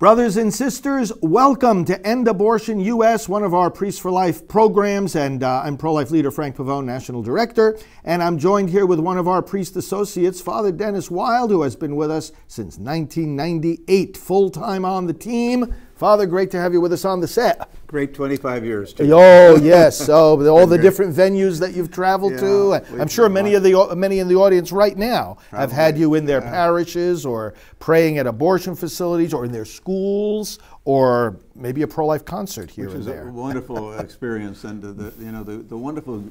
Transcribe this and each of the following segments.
Brothers and sisters, welcome to End Abortion US, one of our Priests for Life programs. And uh, I'm pro life leader Frank Pavone, National Director. And I'm joined here with one of our priest associates, Father Denis Wilde, who has been with us since 1998, full time on the team. Father, great to have you with us on the set. Great 25 years, too. Oh, yes. Oh, so all the different venues that you've traveled yeah, to. I'm sure many of the many in the audience right now Probably. have had you in their yeah. parishes or praying at abortion facilities or in their schools or maybe a pro-life concert here Which and there. a wonderful experience and uh, the, you know the, the wonderful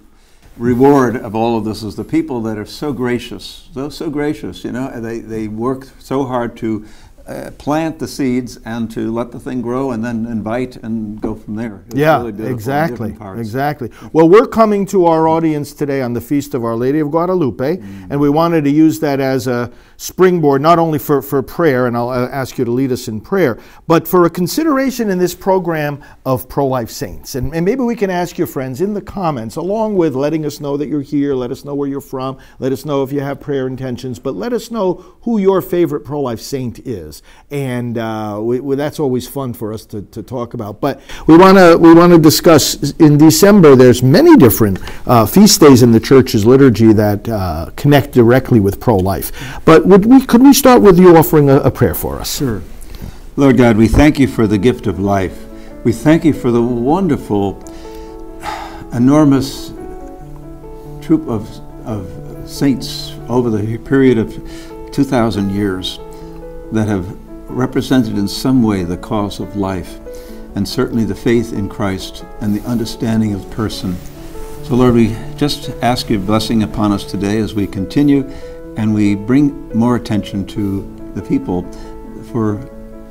reward of all of this is the people that are so gracious, so so gracious. You know, they they work so hard to uh, plant the seeds and to let the thing grow and then invite and go from there. It's yeah, really exactly, exactly. Well, we're coming to our audience today on the Feast of Our Lady of Guadalupe, mm. and we wanted to use that as a springboard, not only for, for prayer, and I'll uh, ask you to lead us in prayer, but for a consideration in this program of pro life saints. And, and maybe we can ask your friends in the comments, along with letting us know that you're here, let us know where you're from, let us know if you have prayer intentions, but let us know who your favorite pro life saint is and uh, we, we, that's always fun for us to, to talk about. But we want to we want to discuss in December. There's many different uh, feast days in the church's liturgy that uh, connect directly with pro-life. But would we could we start with you offering a, a prayer for us? Sure. Lord God, we thank you for the gift of life. We thank you for the wonderful, enormous troop of, of saints over the period of 2,000 years that have represented in some way the cause of life, and certainly the faith in Christ and the understanding of person. So, Lord, we just ask your blessing upon us today as we continue and we bring more attention to the people for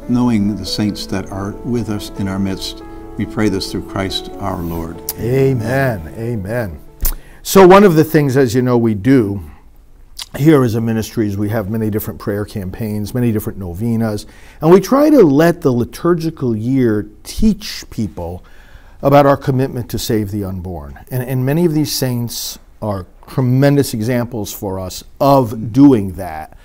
knowing the saints that are with us in our midst. We pray this through Christ our Lord. Amen. Amen. So, one of the things, as you know, we do here as a ministries, we have many different prayer campaigns, many different novenas, and we try to let the liturgical year teach people about our commitment to save the unborn. And, and many of these saints are tremendous examples for us of doing that.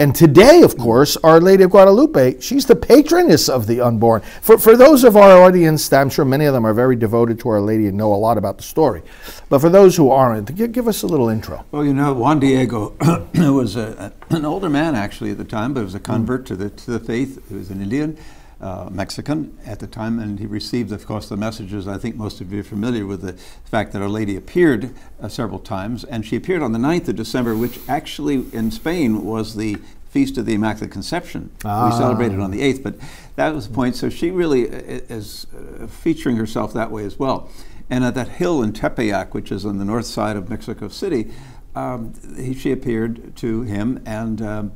And today, of course, Our Lady of Guadalupe, she's the patroness of the unborn. For, for those of our audience, I'm sure many of them are very devoted to Our Lady and know a lot about the story. But for those who aren't, give, give us a little intro. Well, you know, Juan Diego was a, an older man actually at the time, but was a convert mm. to, the, to the faith. He was an Indian. Uh, Mexican at the time, and he received, of course, the messages. I think most of you are familiar with the fact that Our Lady appeared uh, several times, and she appeared on the 9th of December, which actually in Spain was the Feast of the Immaculate Conception. Ah. We celebrated on the 8th, but that was the point. So she really uh, is uh, featuring herself that way as well. And at that hill in Tepeyac, which is on the north side of Mexico City, um, he, she appeared to him and um,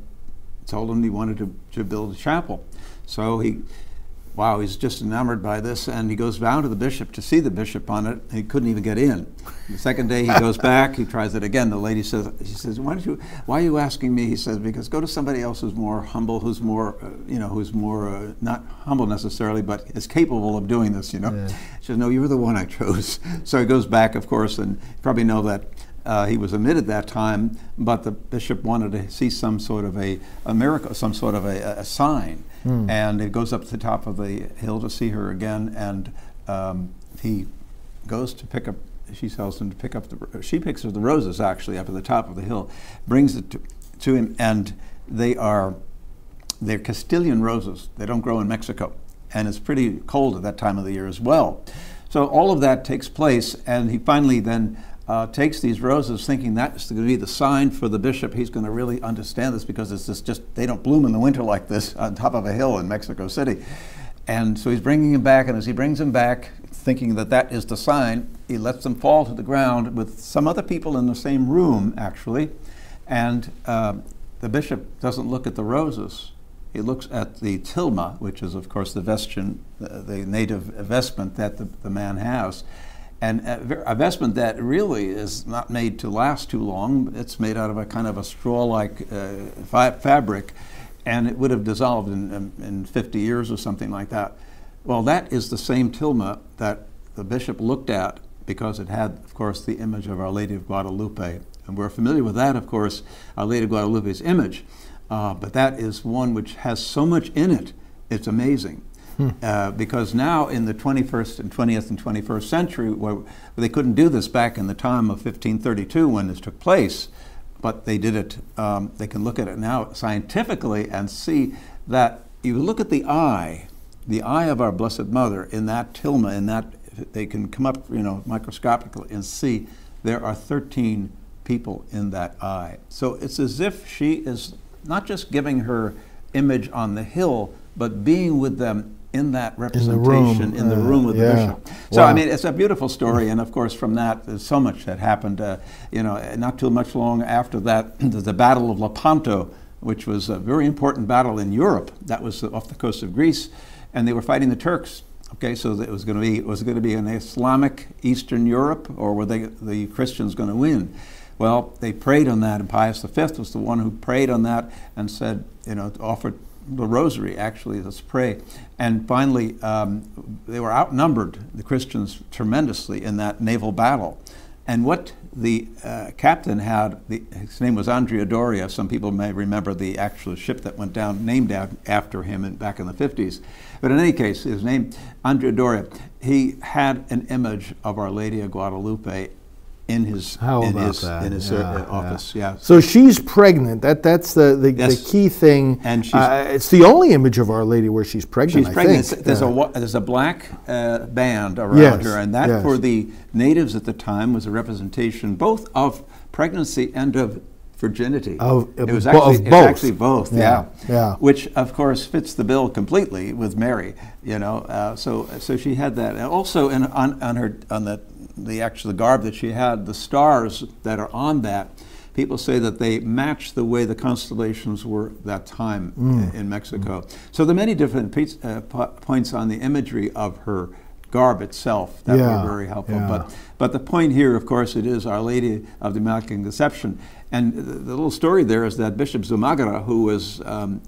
told him he wanted to, to build a chapel. So he, wow, he's just enamored by this, and he goes down to the bishop to see the bishop on it. He couldn't even get in. The second day he goes back, he tries it again. The lady says, he says, why don't you, why are you asking me? He says, because go to somebody else who's more humble, who's more, uh, you know, who's more uh, not humble necessarily, but is capable of doing this. You know. Yeah. She says, no, you were the one I chose. So he goes back, of course, and you probably know that. Uh, he was admitted that time, but the bishop wanted to see some sort of a, a miracle, some sort of a, a sign. Mm. And it goes up to the top of the hill to see her again. And um, he goes to pick up, she tells him to pick up the, she picks up the roses actually up at the top of the hill, brings it to, to him, and they are, they're Castilian roses. They don't grow in Mexico. And it's pretty cold at that time of the year as well. So all of that takes place, and he finally then uh, takes these roses thinking that's going to be the sign for the bishop. He's going to really understand this because it's just, just, they don't bloom in the winter like this on top of a hill in Mexico City. And so he's bringing him back, and as he brings him back, thinking that that is the sign, he lets them fall to the ground with some other people in the same room, actually. And uh, the bishop doesn't look at the roses. He looks at the tilma, which is, of course, the vestian, the, the native vestment that the, the man has and a vestment that really is not made to last too long. It's made out of a kind of a straw-like uh, fabric, and it would have dissolved in, in 50 years or something like that. Well, that is the same tilma that the bishop looked at because it had, of course, the image of Our Lady of Guadalupe. And we're familiar with that, of course, Our Lady of Guadalupe's image. Uh, but that is one which has so much in it, it's amazing. Uh, because now in the 21st and 20th and 21st century, they couldn't do this back in the time of 1532 when this took place, but they did it, um, they can look at it now scientifically and see that you look at the eye, the eye of our Blessed Mother in that tilma, in that they can come up, you know, microscopically and see there are 13 people in that eye. So it's as if she is not just giving her image on the hill, but being with them in that representation in the room, in the room with the bishop. So wow. I mean, it's a beautiful story, and of course, from that, there's so much that happened. Uh, you know, not too much long after that, the Battle of Lepanto, which was a very important battle in Europe. That was off the coast of Greece, and they were fighting the Turks. Okay, so it was going to be was going to be an Islamic Eastern Europe, or were they the Christians going to win? Well, they prayed on that, and Pius V was the one who prayed on that and said, you know, offered the rosary actually let's pray and finally um, they were outnumbered the christians tremendously in that naval battle. And what the uh, captain had the, his name was andrea doria some people may remember the actual ship that went down named after him in, back in the 50s but in any case his name andrea doria he had an image of our lady of guadalupe in his How in his that? in his uh, yeah, uh, office. Yeah. yeah. So she's pregnant. That that's the the, yes. the key thing. And she's, uh, it's the only image of Our Lady where she's pregnant. She's pregnant. There's yeah. a there's a black uh, band around yes. her, and that yes. for the natives at the time was a representation both of pregnancy and of virginity. Of, it was actually, of both. actually both. Yeah. yeah. yeah, Which of course fits the bill completely with Mary. You know, uh, so so she had that. And also, in, on on her on the the actual garb that she had, the stars that are on that, people say that they match the way the constellations were that time mm. in Mexico. Mm. So there are many different uh, points on the imagery of her garb itself that yeah, were very helpful. Yeah. But but the point here, of course, it is Our Lady of the Immaculate Conception. And the, the little story there is that Bishop Zumárraga, who was um,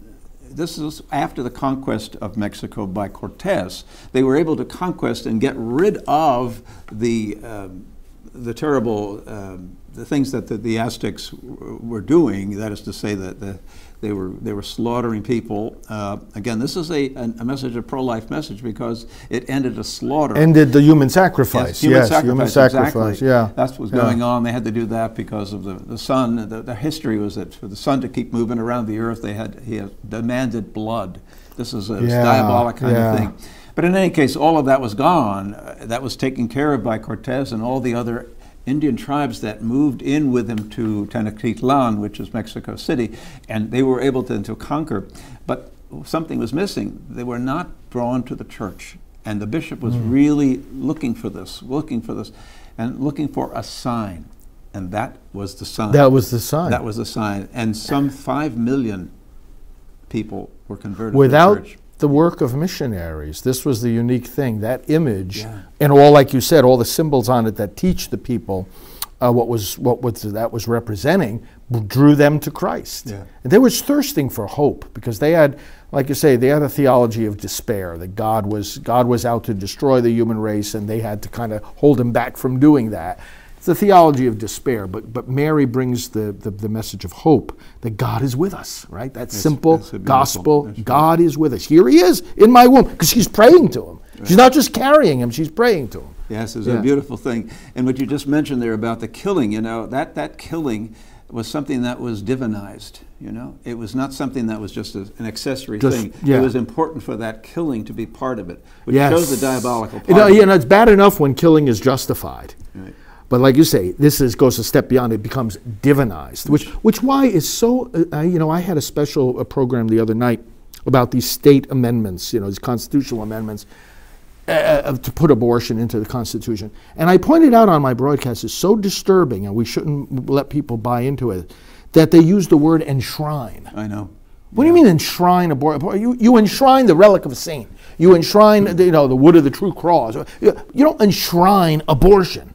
this is after the conquest of Mexico by Cortes. They were able to conquest and get rid of the, um, the terrible um, the things that the, the Aztecs were doing. That is to say, that the they were, they were slaughtering people. Uh, again, this is a, a message, a pro-life message, because it ended a slaughter. Ended the human sacrifice. Yes, human yes, sacrifice. Human sacrifice. Exactly. Yeah, that's what was yeah. going on. They had to do that because of the, the sun. The, the history was that for the sun to keep moving around the earth, they had he had demanded blood. This is a yeah, diabolic kind yeah. of thing. But in any case, all of that was gone. That was taken care of by Cortez and all the other Indian tribes that moved in with him to Tenochtitlan, which is Mexico City, and they were able to, to conquer. But something was missing. They were not drawn to the church. And the bishop was mm. really looking for this, looking for this, and looking for a sign. And that was the sign. That was the sign. That was the sign. And some five million people were converted Without to the church the work of missionaries. This was the unique thing. That image, yeah. and all, like you said, all the symbols on it that teach the people uh, what was what was that was representing, drew them to Christ. Yeah. And they was thirsting for hope because they had, like you say, they had a theology of despair that God was God was out to destroy the human race, and they had to kind of hold him back from doing that. It's the theology of despair, but, but Mary brings the, the, the message of hope that God is with us, right? That that's, simple that's gospel. That's God right. is with us. Here he is in my womb, because she's praying to him. Right. She's not just carrying him, she's praying to him. Yes, it's yeah. a beautiful thing. And what you just mentioned there about the killing, you know, that, that killing was something that was divinized. You know, it was not something that was just a, an accessory just, thing. Yeah. It was important for that killing to be part of it, which yes. shows the diabolical. You know, you know, it's bad enough when killing is justified. But like you say, this is, goes a step beyond. It becomes divinized, which which why is so. Uh, you know, I had a special uh, program the other night about these state amendments. You know, these constitutional amendments. Uh, uh to put abortion into the Constitution. And I pointed out on my broadcast, it's so disturbing, and we shouldn't let people buy into it, that they use the word enshrine. I know. What do you mean enshrine abortion? You, you enshrine the relic of a saint. You enshrine, you know, the wood of the true cross. You don't enshrine abortion.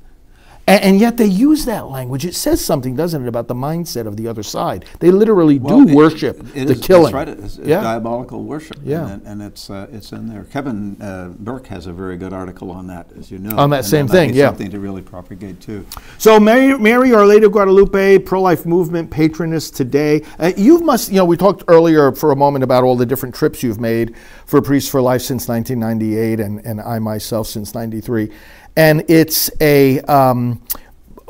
And, and, yet they use that language. It says something, doesn't it, about the mindset of the other side? They literally well, do it, worship it the is, killing. That's right. It's, it's yeah. diabolical worship. Yeah. And, and it's uh, it's in there. Kevin uh, Burke has a very good article on that, as you know. On that and same thing, yeah. Something to really propagate too. So Mary, Mary Our Lady of Guadalupe, pro-life movement patroness today. Uh, you must, you know, we talked earlier for a moment about all the different trips you've made for Priests for Life since 1998, and and I myself since '93, and it's a um,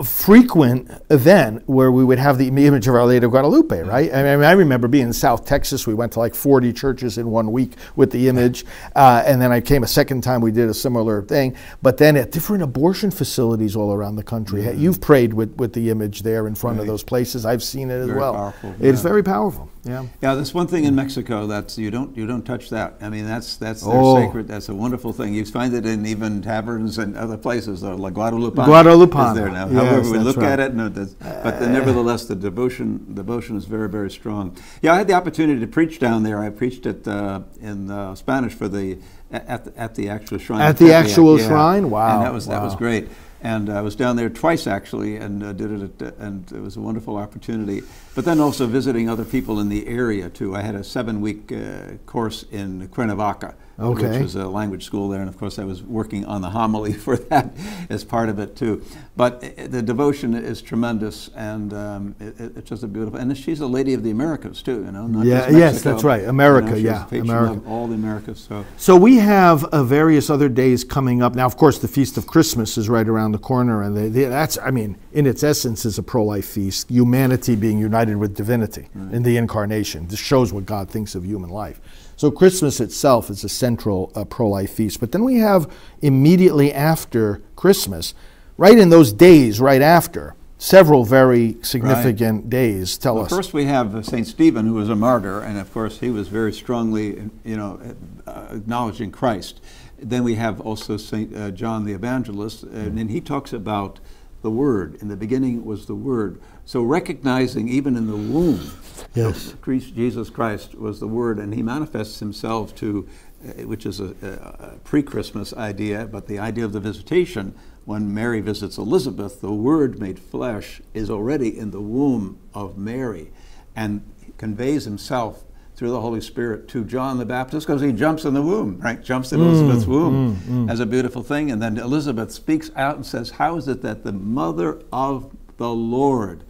frequent event where we would have the image of Our Lady of Guadalupe, right? I mean, I remember being in South Texas. We went to like 40 churches in one week with the image. Uh, and then I came a second time, we did a similar thing. But then at different abortion facilities all around the country, mm-hmm. you've prayed with, with the image there in front right. of those places. I've seen it as very well. Powerful. It's yeah. very powerful. Yeah. Yeah, that's one thing in Mexico that's you don't you don't touch that. I mean that's that's their oh. sacred. That's a wonderful thing. You find it in even taverns and other places. Uh, like Guadalupe. Guadalupe is there now. Yes, However we look right. at it, no, but the, nevertheless the devotion devotion is very very strong. Yeah, I had the opportunity to preach down there. I preached it uh, in uh, Spanish for the at the, at the actual shrine. At the actual yeah. shrine, wow. And that was wow. that was great. And I was down there twice actually, and uh, did it, at, and it was a wonderful opportunity. But then also visiting other people in the area too. I had a seven-week uh, course in Cuernavaca, okay. which was a language school there, and of course I was working on the homily for that as part of it too. But uh, the devotion is tremendous, and um, it, it's just a beautiful. And she's a lady of the Americas too, you know. Not yeah, Mexico, yes, that's right, America, you know, yeah, America, all the Americas. So, so we have uh, various other days coming up now. Of course, the Feast of Christmas is right around the corner, and they, they, that's, I mean, in its essence, is a pro-life feast. Humanity being united with divinity right. in the incarnation. This shows what God thinks of human life. So Christmas itself is a central uh, pro-life feast. But then we have immediately after Christmas, right in those days right after, several very significant right. days. Tell well, us. First, we have uh, Saint Stephen, who was a martyr, and of course, he was very strongly, you know, uh, acknowledging Christ. Then we have also Saint uh, John the Evangelist, and, and he talks about the Word. In the beginning was the Word. So recognizing even in the womb, yes, Jesus Christ was the Word, and He manifests Himself to, uh, which is a, a, pre-Christmas idea, but the idea of the visitation. When Mary visits Elizabeth, the Word made flesh is already in the womb of Mary, and conveys Himself through the Holy Spirit to John the Baptist because he jumps in the womb, right? Jumps in mm, Elizabeth's womb mm, mm. as a beautiful thing. And then Elizabeth speaks out and says, How is it that the mother of the Lord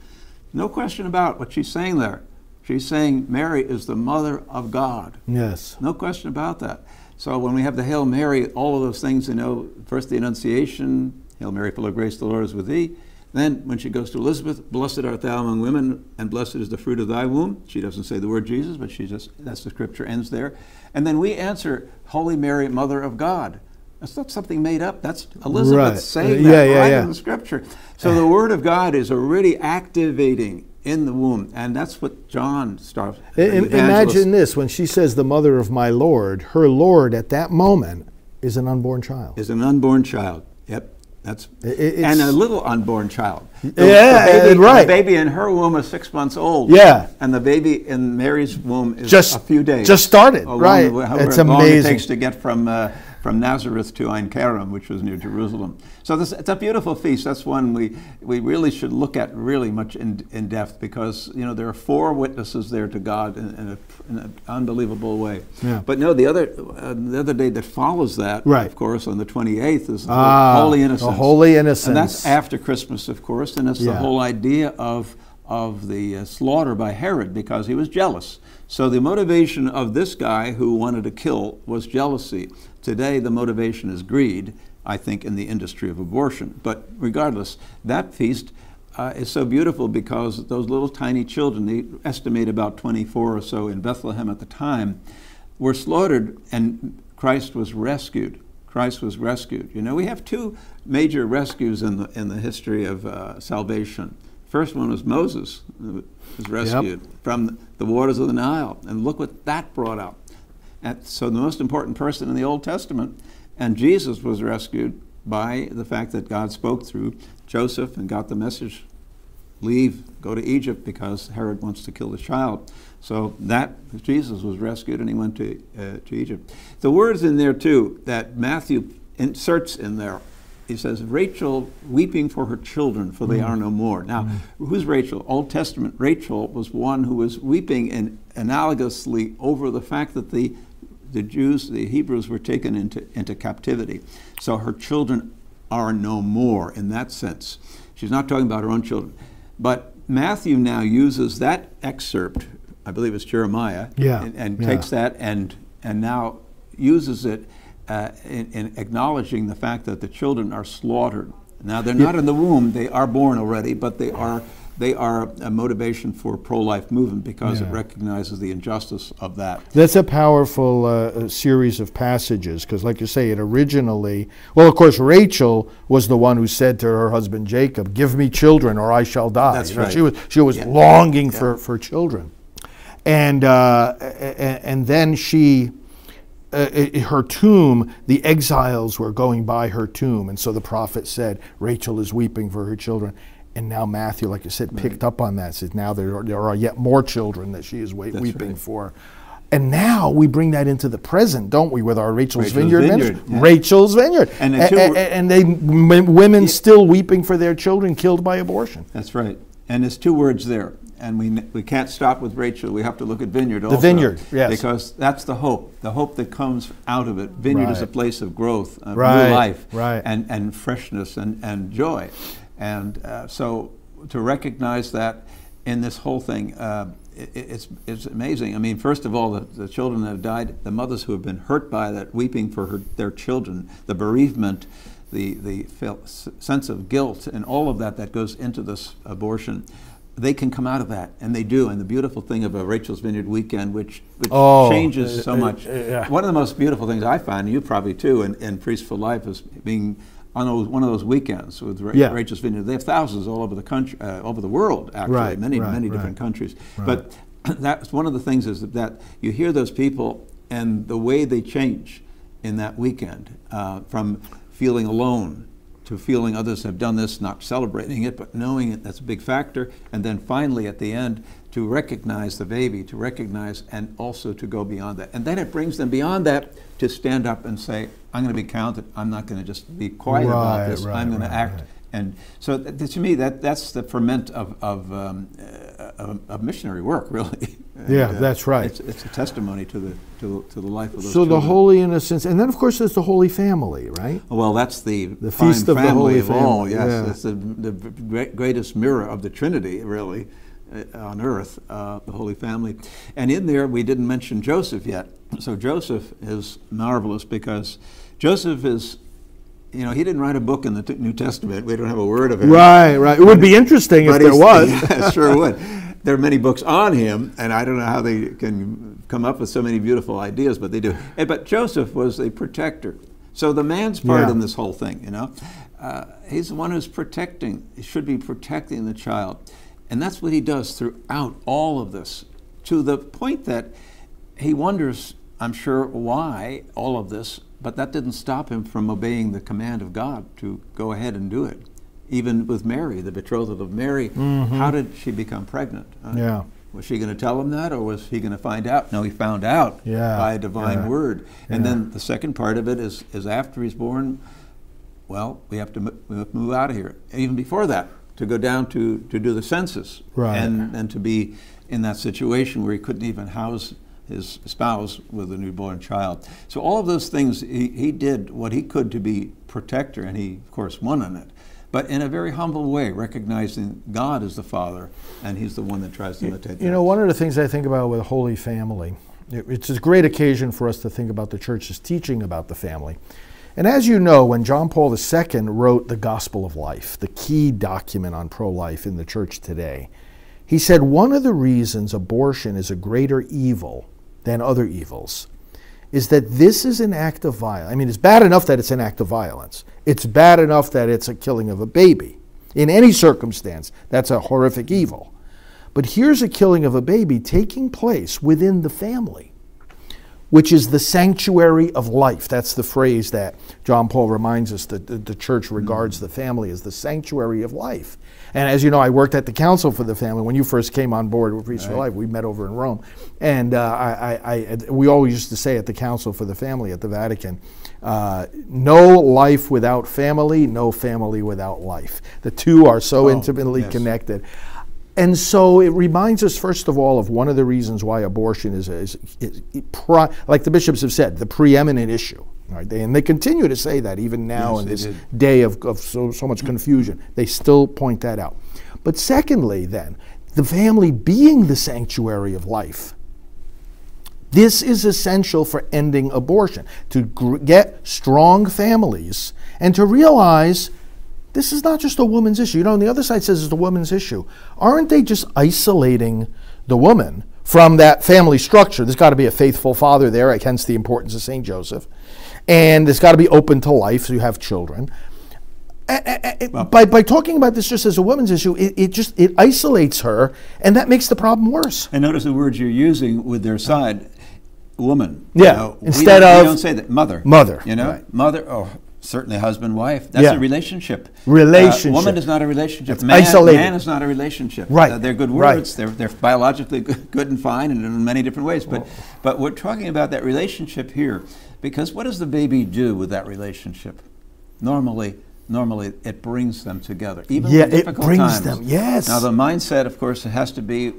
no question about what she's saying there. She's saying Mary is the mother of God. Yes. No question about that. So when we have the Hail Mary, all of those things, you know, first the Annunciation, Hail Mary, full of grace, the Lord is with thee. Then when she goes to Elizabeth, blessed art thou among women, and blessed is the fruit of thy womb. She doesn't say the word Jesus, but she just, that's the scripture ends there. And then we answer, Holy Mary, Mother of God. That's not something made up. That's Elizabeth right. saying uh, that yeah, right yeah. in the scripture. So the Word of God is already activating in the womb, and that's what John starts. imagine this: when she says, "The mother of my Lord," her Lord at that moment is an unborn child. Is an unborn child. Yep. That's and a little unborn child. The, yeah, the baby, right. The baby in her womb is six months old. Yeah, and the baby in Mary's womb is just a few days. Just started. Right. it's amazing. it takes to get from uh, from Nazareth to Ein Kerem, which was near Jerusalem. So this, it's a beautiful feast. That's one we, we really should look at really much in, in depth because you know there are four witnesses there to God in, in, a, in an unbelievable way. Yeah. But no, the other uh, the other day that follows that, right. of course, on the 28th is ah, Holy Innocents. The Holy Innocents. And that's after Christmas, of course, and it's yeah. the whole idea of of the uh, slaughter by Herod because he was jealous. So the motivation of this guy who wanted to kill was jealousy. Today, the motivation is greed, I think, in the industry of abortion. But regardless, that feast uh, is so beautiful because those little tiny children, they estimate about 24 or so in Bethlehem at the time, were slaughtered and Christ was rescued. Christ was rescued. You know, we have two major rescues in the, in the history of uh, salvation. First one was Moses, who was rescued yep. from the waters of the Nile. And look what that brought out so the most important person in the Old Testament. And Jesus was rescued by the fact that God spoke through Joseph and got the message leave, go to Egypt because Herod wants to kill the child. So that Jesus was rescued and he went to, uh, to Egypt. The words in there too that Matthew inserts in there. He says, Rachel weeping for her children, for they mm. are no more. Now, mm. who's Rachel? Old Testament Rachel was one who was weeping in, analogously over the fact that the, the Jews, the Hebrews, were taken into, into captivity. So her children are no more in that sense. She's not talking about her own children. But Matthew now uses that excerpt, I believe it's Jeremiah, yeah, and, and yeah. takes that and, and now uses it uh, in, in, acknowledging the fact that the children are slaughtered. Now, they're not in the womb, they are born already, but they are they are a motivation for pro-life movement because yeah. it recognizes the injustice of that. That's a powerful uh, series of passages because, like you say, it originally. Well, of course, Rachel was the one who said to her husband Jacob, "Give me children, or I shall die." That's right. She was she was yeah. longing yeah. for for children, and uh, and then she. Uh, her tomb, the exiles were going by her tomb, and so the prophet said, Rachel is weeping for her children. And now Matthew, like you said, picked right. up on that. Says now there are, there are yet more children that she is weeping right. for. And now we bring that into the present, don't we, with our Rachel's, Rachel's Vineyard, Vineyard yeah. Rachel's Vineyard. And, the and, and they women yeah. still weeping for their children killed by abortion. That's right. And there's two words there. And we, we can't stop with Rachel. We have to look at Vineyard also. The Vineyard, yes. Because that's the hope, the hope that comes out of it. Vineyard right. is a place of growth, of right. new life, right. and, and freshness and, and joy. And uh, so to recognize that in this whole thing, uh, it, it's, it's amazing. I mean, first of all, the, the, children that have died, the mothers who have been hurt by that, weeping for her, their children, the bereavement, the, the sense of guilt, and all of that that goes into this abortion they can come out of that, and they do. And the beautiful thing of a Rachel's Vineyard weekend, which, which oh, changes so uh, much. Uh, yeah. One of the most beautiful things I find, and you probably too, in, in Priest for Life, is being on those, one of those weekends with Ra- yeah. Rachel's Vineyard. They have thousands all over the country, uh, over the world, actually, right, many, right, many right. different countries. But that's one of the things is that, that, you hear those people and the way they change in that weekend uh, from feeling alone to feeling others have done this, not celebrating it, but knowing it, that's a big factor. And then finally, at the end, to recognize the baby, to recognize and also to go beyond that. And then it brings them beyond that to stand up and say, I'm going to be counted. I'm not going to just be quiet right, about this. Right, I'm going right, to act. And so th- to me, that, that's the ferment of, of, um, uh, of missionary work, really. And, yeah, uh, that's right. It's, it's, a testimony to the, to, to the life of those So children. the Holy Innocents, and then of course there's the Holy Family, right? Well, that's the, the feast of the Holy of Family. All, yes, yeah. it's the, the greatest mirror of the Trinity, really. Uh, on earth, uh, the Holy Family. And in there, we didn't mention Joseph yet. So Joseph is marvelous because Joseph is, you know, he didn't write a book in the New Testament. We don't have a word of him. Right, right. It would be interesting if there was. yeah, sure would. There are many books on him, and I don't know how they can come up with so many beautiful ideas, but they do. But Joseph was a protector. So the man's part yeah. in this whole thing, you know, uh, he's the one who's protecting. He should be protecting the child. And that's what he does throughout all of this, to the point that he wonders, I'm sure, why all of this, but that didn't stop him from obeying the command of God to go ahead and do it. Even with Mary, the betrothal of Mary, mm-hmm. how did she become pregnant? Uh, yeah. Was she going to tell him that, or was he going to find out? No, he found out yeah. by a divine yeah. word. And yeah. then the second part of it is, is after he's born, well, we have to we have to move out of here. Even before that, to go down to, to do the census right. and, and to be in that situation where he couldn't even house his spouse with a newborn child. So all of those things, he, he did what he could to be protector, and he, of course, won on it. But in a very humble way, recognizing God as the Father, and He's the one that tries to imitate. You, you know, one of the things I think about with Holy Family, it's a great occasion for us to think about the church's teaching about the family. And as you know, when John Paul II wrote the Gospel of Life, the key document on pro life in the church today, he said one of the reasons abortion is a greater evil than other evils is that this is an act of violence. I mean, it's bad enough that it's an act of violence, it's bad enough that it's a killing of a baby. In any circumstance, that's a horrific evil. But here's a killing of a baby taking place within the family which is the sanctuary of life. That's the phrase that John Paul reminds us that the, church regards mm. the family as the sanctuary of life. And as you know, I worked at the Council for the Family when you first came on board with Priest right. for Life. We met over in Rome, and uh, I, I, I, we always used to say at the Council for the Family at the Vatican, uh, no life without family, no family without life. The two are so oh, intimately yes. connected. And so it reminds us, first of all, of one of the reasons why abortion is, is, is, is pri- like the bishops have said, the preeminent issue. Right? They, and they continue to say that even now yes, in this did. day of, of so, so much confusion. They still point that out. But secondly, then, the family being the sanctuary of life. This is essential for ending abortion, to gr- get strong families and to realize this is not just a woman's issue. You know, on the other side says it's a woman's issue. Aren't they just isolating the woman from that family structure? There's got to be a faithful father there, hence the importance of St. Joseph. And it's got to be open to life, so you have children. Well, by, by talking about this just as a woman's issue, it, it just it isolates her, and that makes the problem worse. And notice the words you're using with their side, woman. Yeah. You know, Instead of we don't say that mother. Mother. You know, right. mother. Oh, certainly husband wife that's yeah. a relationship. Relationship. Uh, woman is not a relationship. Man, isolated. man is not a relationship. Right. Uh, they're good words. Right. they're, they're biologically good and fine and in many different ways. But but we're talking about that relationship here because what does the baby do with that relationship? Normally normally it brings them together even yeah it brings times. them. Yes. Now the mindset of course has to be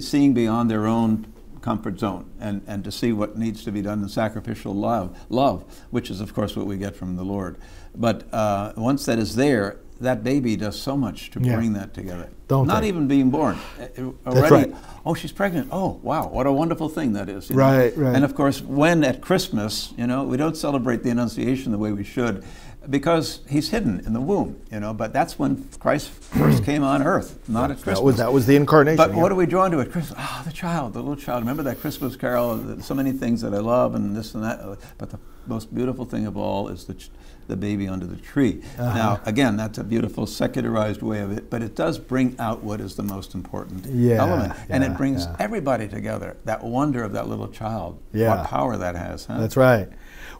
seeing beyond their own comfort zone and, and to see what needs to be done in sacrificial love, love, which is, of course, what we get from the Lord. But uh, once that is there, that baby does so much to yeah. bring that together. Don't Not they? even being born. Uh, already, That's right. Oh, she's pregnant. Oh, wow, what a wonderful thing that is. Right, know? right. And of course, when at Christmas, you know, we don't celebrate the Annunciation the way we should because he's hidden in the womb, you know. But that's when Christ first came on earth, not at Christmas. That was, that was the incarnation. But yeah. what are we drawn to at Christmas? Ah, oh, the child, the little child. Remember that Christmas carol? So many things that I love, and this and that. But the most beautiful thing of all is the, ch- the baby under the tree. Uh-huh. Now, again, that's a beautiful secularized way of it, but it does bring out what is the most important yeah, element, yeah, and it brings yeah. everybody together. That wonder of that little child. Yeah. What power that has. Huh? That's right.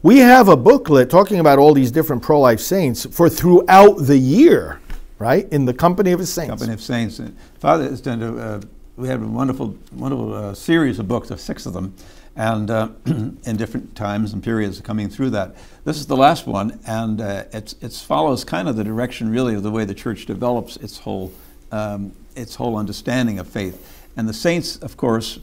We have a booklet talking about all these different pro life saints for throughout the year, right? In the company of his saints. Company of saints. Father has done a, uh, we had a wonderful, wonderful uh, series of books, of six of them, and uh, in different times and periods coming through that. This is the last one, and uh, it follows kind of the direction, really, of the way the church develops its whole, um, its whole understanding of faith. And the saints, of course,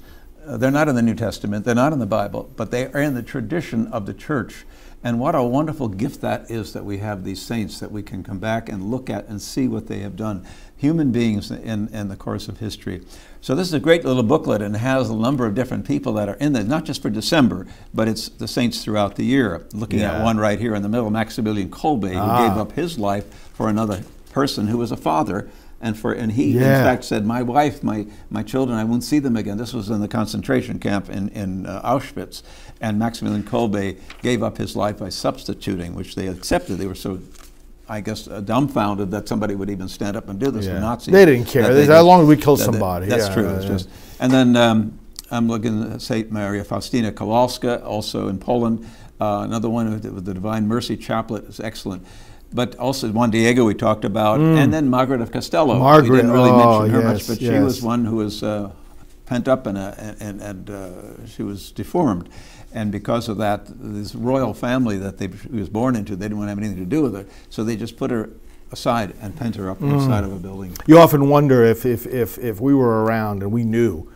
uh, they're not in the New Testament, they're not in the Bible, but they are in the tradition of the church. And what a wonderful gift that is that we have these saints that we can come back and look at and see what they have done. Human beings in, in the course of history. So, this is a great little booklet and has a number of different people that are in there, not just for December, but it's the saints throughout the year. Looking yeah. at one right here in the middle, Maximilian Kolbe, ah. who gave up his life for another person who was a father and for and he yeah. in fact said, "My wife, my my children, I won't see them again." This was in the concentration camp in in uh, Auschwitz, and Maximilian Kolbe gave up his life by substituting, which they accepted. They were so. I guess uh, dumbfounded that somebody would even stand up and do this. Yeah. The Nazis. They didn't care. They, how long we kill somebody? that's yeah, true. Just, and then um, I'm looking at Saint Maria Faustina Kowalska, also in Poland. Uh, another one with the Divine Mercy Chaplet is excellent but also Juan Diego we talked about, mm. and then Margaret of Castello. Margaret, we didn't really oh, mention her yes, much, but yes. she was one who was uh, pent up and, and, and uh, she was deformed. And because of that, this royal family that they, she was born into, they didn't want to have anything to do with her. So they just put her aside and pent her up mm. on the side of a building. You often wonder if, if, if, if we were around and we knew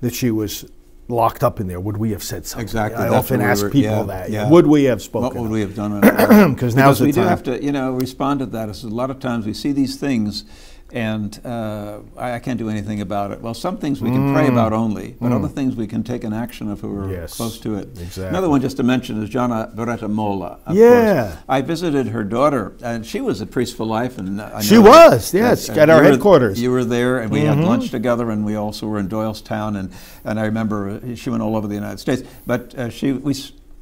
that she was locked up in there, would we have said something? Exactly. I often we ask were, people yeah, that. Yeah. Would we have spoken? What would we have done? Because now's the we time. do have to, you know, respond to that. a lot of times we see these things and uh, I, I, can't do anything about it. Well, some things we can mm. pray about only, but mm. other things we can take an action if we're yes, close to it. Exactly. Another one just to mention is Gianna Beretta Molla. yeah. Course. I visited her daughter, and she was a priest for life. and I She was, yes, that, uh, at our headquarters. you were there, and we mm-hmm. had lunch together, and we also were in Doylestown, and, and I remember uh, she went all over the United States. But uh, she, we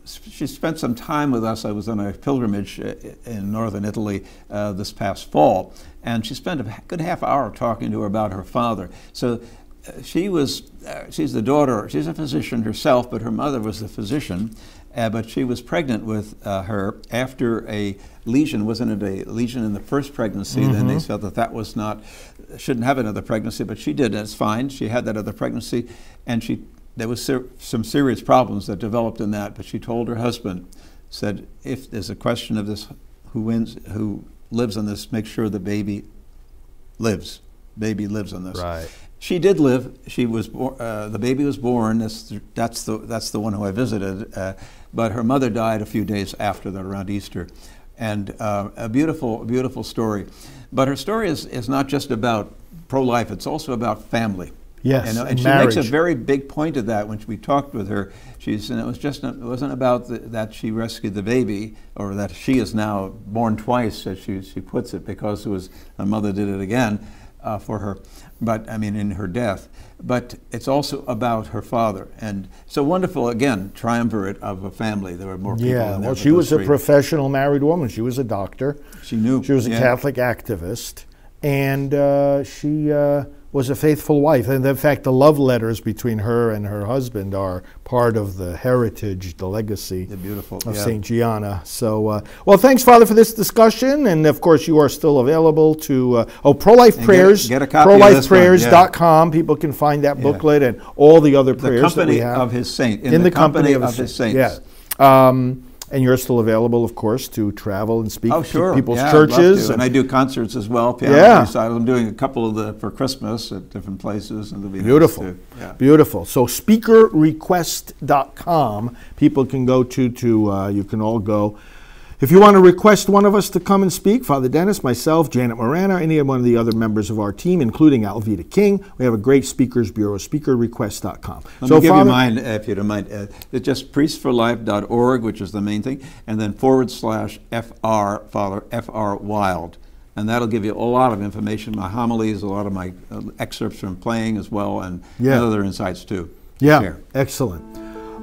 she spent some time with us. I was on a pilgrimage uh, in northern Italy uh, this past fall, and she spent a good half hour talking to her about her father. So she was, uh, she's the daughter, she's a physician herself, but her mother was a physician. Uh, but she was pregnant with uh, her after a lesion. Wasn't it a lesion in the first pregnancy? Mm-hmm. Then they mm-hmm. felt that that was not, shouldn't have another pregnancy, but she did, and it's fine. She had that other pregnancy, and she there was ser- some serious problems that developed in that. But she told her husband, said, if there's a question of this, who wins, who lives on this, make sure the baby lives. Baby lives on this. Right. She did live. She was bo- uh, the baby was born. That's, that's the that's the one who I visited. Uh, but her mother died a few days after that, around Easter, and uh, a beautiful beautiful story. But her story is is not just about pro life. It's also about family. Yes, and, and she marriage. makes a very big point of that when we talked with her. She's and it was just it wasn't about the, that she rescued the baby or that she is now born twice, as she she puts it, because it was her mother did it again uh, for her, but I mean in her death. But it's also about her father, and so wonderful again triumvirate of a family. There were more people. Yeah, well, she was three. a professional married woman. She was a doctor. She knew. She was a yeah. Catholic activist, and uh, she. Uh, was a faithful wife. And in fact, the love letters between her and her husband are part of the heritage, the legacy the beautiful, of yeah. St. Gianna. So, uh, well, thanks, Father, for this discussion. And of course, you are still available to, uh, oh, Pro Life Prayers, get, get prolifeprayers.com. Yeah. People can find that booklet yeah. and all the other prayers the company that we have. of his saint. In, in the, the, company, company, of, his saints. Yeah. Um, and you're still available, of course, to travel and speak oh, sure. to people's yeah, churches. And, I do concerts as well, yeah. I'm doing a couple of the for Christmas at different places, and be beautiful, nice yeah. beautiful. So speakerrequest.com, people can go to to uh, you can all go if you want to request one of us to come and speak, Father Denis, myself, Janet Morana, or any one of the other members of our team, including Alveda King, we have a great speakers bureau, speakerrequest.com. Let so me give Father, you mine, if you don't mind. Uh, it's just priestsforlife.org, which is the main thing, and then forward slash FR, Father, FR Wilde. And that'll give you a lot of information, my homilies, a lot of my uh, excerpts from playing as well, and yeah. other insights too. Yeah, share. excellent.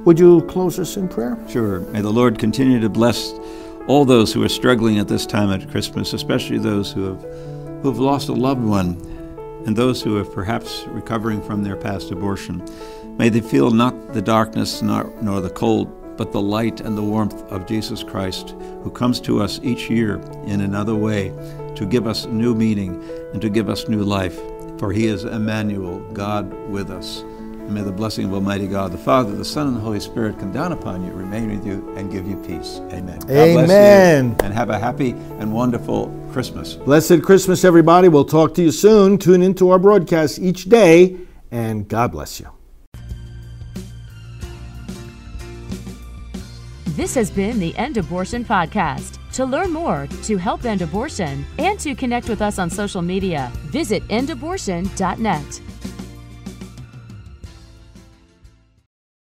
Would you close us in prayer? Sure. May the Lord continue to bless all those who are struggling at this time at Christmas, especially those who have who have lost a loved one and those who are perhaps recovering from their past abortion. May they feel not the darkness nor, nor the cold, but the light and the warmth of Jesus Christ, who comes to us each year in another way to give us new meaning and to give us new life. For he is Emmanuel, God with us. And may the blessing of Almighty God, the Father, the Son, and the Holy Spirit come down upon you, remain with you, and give you peace. Amen. God Amen. and have a happy and wonderful Christmas. Blessed Christmas, everybody. We'll talk to you soon. Tune into our broadcast each day, and God bless you. This has been the End Abortion Podcast. To learn more, to help end abortion, and to connect with us on social media, visit endabortion.net.